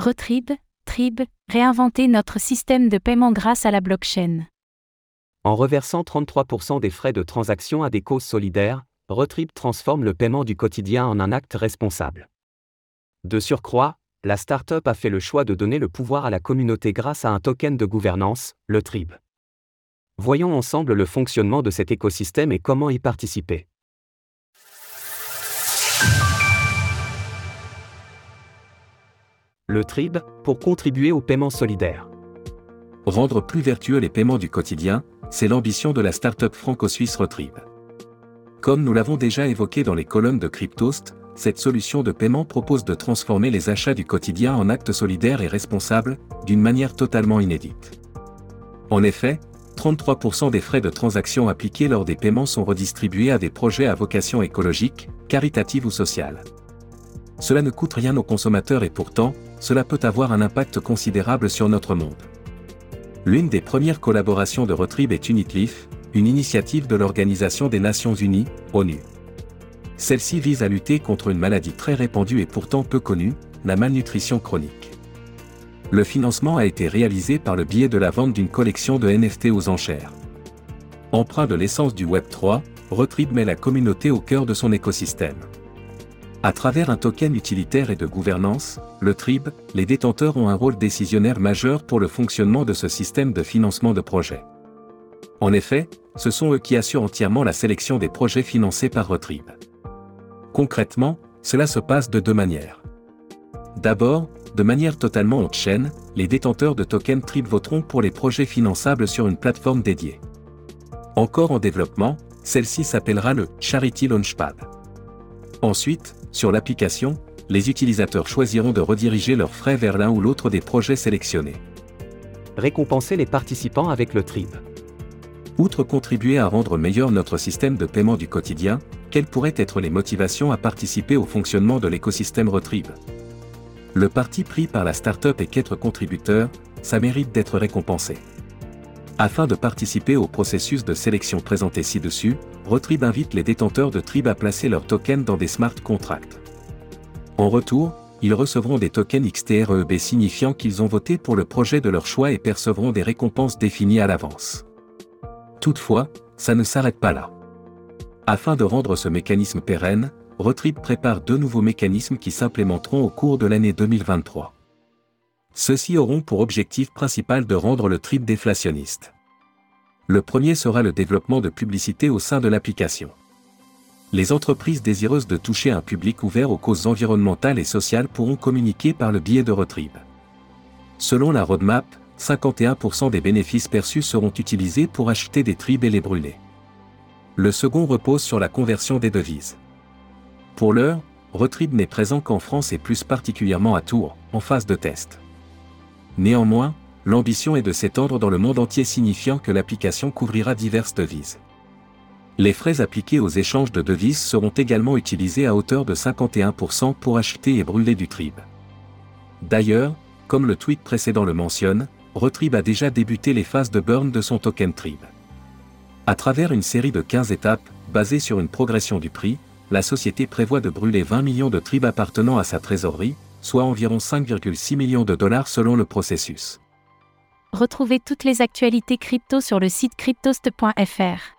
Retrib, Trib, réinventer notre système de paiement grâce à la blockchain. En reversant 33% des frais de transaction à des causes solidaires, Retrib transforme le paiement du quotidien en un acte responsable. De surcroît, la start-up a fait le choix de donner le pouvoir à la communauté grâce à un token de gouvernance, le TRIB. Voyons ensemble le fonctionnement de cet écosystème et comment y participer. Le TRIB, pour contribuer au paiement solidaire. Rendre plus vertueux les paiements du quotidien, c'est l'ambition de la start-up franco-suisse Retrib. Comme nous l'avons déjà évoqué dans les colonnes de Cryptost, cette solution de paiement propose de transformer les achats du quotidien en actes solidaires et responsables, d'une manière totalement inédite. En effet, 33% des frais de transaction appliqués lors des paiements sont redistribués à des projets à vocation écologique, caritative ou sociale. Cela ne coûte rien aux consommateurs et pourtant, cela peut avoir un impact considérable sur notre monde. L'une des premières collaborations de Retrib est Unitleaf, une initiative de l'Organisation des Nations Unies, ONU. Celle-ci vise à lutter contre une maladie très répandue et pourtant peu connue, la malnutrition chronique. Le financement a été réalisé par le biais de la vente d'une collection de NFT aux enchères. Emprunt de l'essence du Web 3, Retrib met la communauté au cœur de son écosystème. À travers un token utilitaire et de gouvernance, le TRIB, les détenteurs ont un rôle décisionnaire majeur pour le fonctionnement de ce système de financement de projets. En effet, ce sont eux qui assurent entièrement la sélection des projets financés par Retrib. Concrètement, cela se passe de deux manières. D'abord, de manière totalement on-chain, les détenteurs de tokens TRIB voteront pour les projets finançables sur une plateforme dédiée. Encore en développement, celle-ci s'appellera le Charity Launchpad. Ensuite, sur l'application, les utilisateurs choisiront de rediriger leurs frais vers l'un ou l'autre des projets sélectionnés. Récompenser les participants avec le TRIB. Outre contribuer à rendre meilleur notre système de paiement du quotidien, quelles pourraient être les motivations à participer au fonctionnement de l'écosystème Retrib? Le parti pris par la startup est qu'être contributeur, ça mérite d'être récompensé. Afin de participer au processus de sélection présenté ci-dessus, Retrib invite les détenteurs de Trib à placer leurs tokens dans des smart contracts. En retour, ils recevront des tokens XTREB signifiant qu'ils ont voté pour le projet de leur choix et percevront des récompenses définies à l'avance. Toutefois, ça ne s'arrête pas là. Afin de rendre ce mécanisme pérenne, Retrib prépare deux nouveaux mécanismes qui s'implémenteront au cours de l'année 2023. Ceux-ci auront pour objectif principal de rendre le trip déflationniste. Le premier sera le développement de publicité au sein de l'application. Les entreprises désireuses de toucher un public ouvert aux causes environnementales et sociales pourront communiquer par le biais de Retrib. Selon la roadmap, 51% des bénéfices perçus seront utilisés pour acheter des tribes et les brûler. Le second repose sur la conversion des devises. Pour l'heure, Retrib n'est présent qu'en France et plus particulièrement à Tours, en phase de test. Néanmoins, l'ambition est de s'étendre dans le monde entier signifiant que l'application couvrira diverses devises. Les frais appliqués aux échanges de devises seront également utilisés à hauteur de 51% pour acheter et brûler du trib. D'ailleurs, comme le tweet précédent le mentionne, Retrib a déjà débuté les phases de burn de son token Trib. À travers une série de 15 étapes, basées sur une progression du prix, la société prévoit de brûler 20 millions de tribes appartenant à sa trésorerie, soit environ 5,6 millions de dollars selon le processus. Retrouvez toutes les actualités crypto sur le site cryptost.fr.